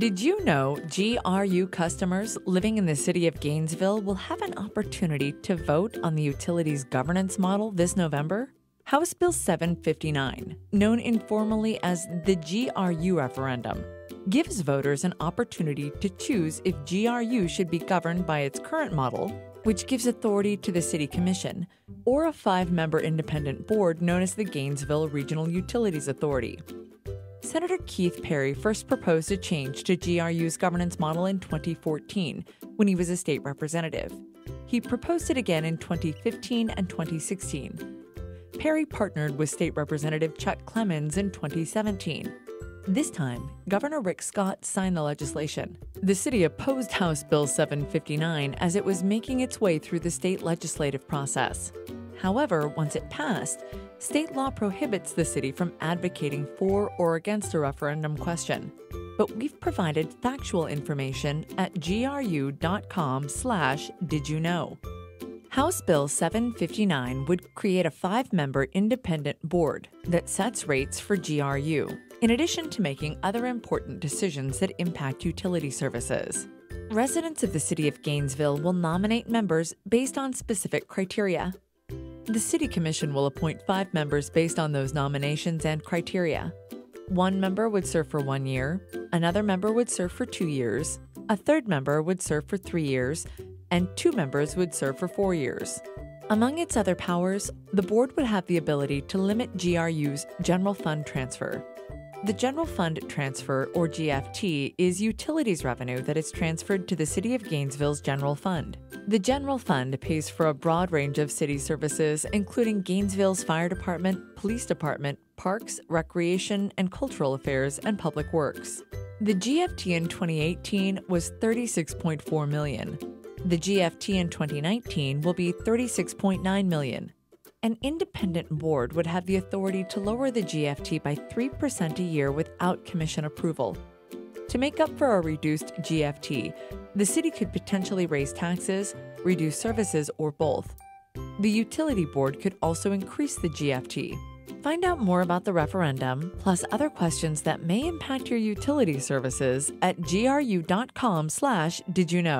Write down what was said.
Did you know GRU customers living in the city of Gainesville will have an opportunity to vote on the utilities governance model this November? House Bill 759, known informally as the GRU referendum, gives voters an opportunity to choose if GRU should be governed by its current model, which gives authority to the City Commission, or a five member independent board known as the Gainesville Regional Utilities Authority. Senator Keith Perry first proposed a change to GRU's governance model in 2014 when he was a state representative. He proposed it again in 2015 and 2016. Perry partnered with State Representative Chuck Clemons in 2017. This time, Governor Rick Scott signed the legislation. The city opposed House Bill 759 as it was making its way through the state legislative process. However, once it passed, state law prohibits the city from advocating for or against a referendum question. But we've provided factual information at gru.com slash did you know. House Bill 759 would create a five-member independent board that sets rates for GRU, in addition to making other important decisions that impact utility services. Residents of the City of Gainesville will nominate members based on specific criteria, the City Commission will appoint five members based on those nominations and criteria. One member would serve for one year, another member would serve for two years, a third member would serve for three years, and two members would serve for four years. Among its other powers, the board would have the ability to limit GRU's general fund transfer. The General Fund Transfer, or GFT, is utilities revenue that is transferred to the City of Gainesville's General Fund. The General Fund pays for a broad range of city services, including Gainesville's Fire Department, Police Department, Parks, Recreation and Cultural Affairs, and Public Works. The GFT in 2018 was 36.4 million. The GFT in 2019 will be 36.9 million. An independent board would have the authority to lower the GFT by 3% a year without commission approval. To make up for a reduced GFT, the city could potentially raise taxes, reduce services, or both. The utility board could also increase the GFT. Find out more about the referendum, plus other questions that may impact your utility services at gru.com slash did you know.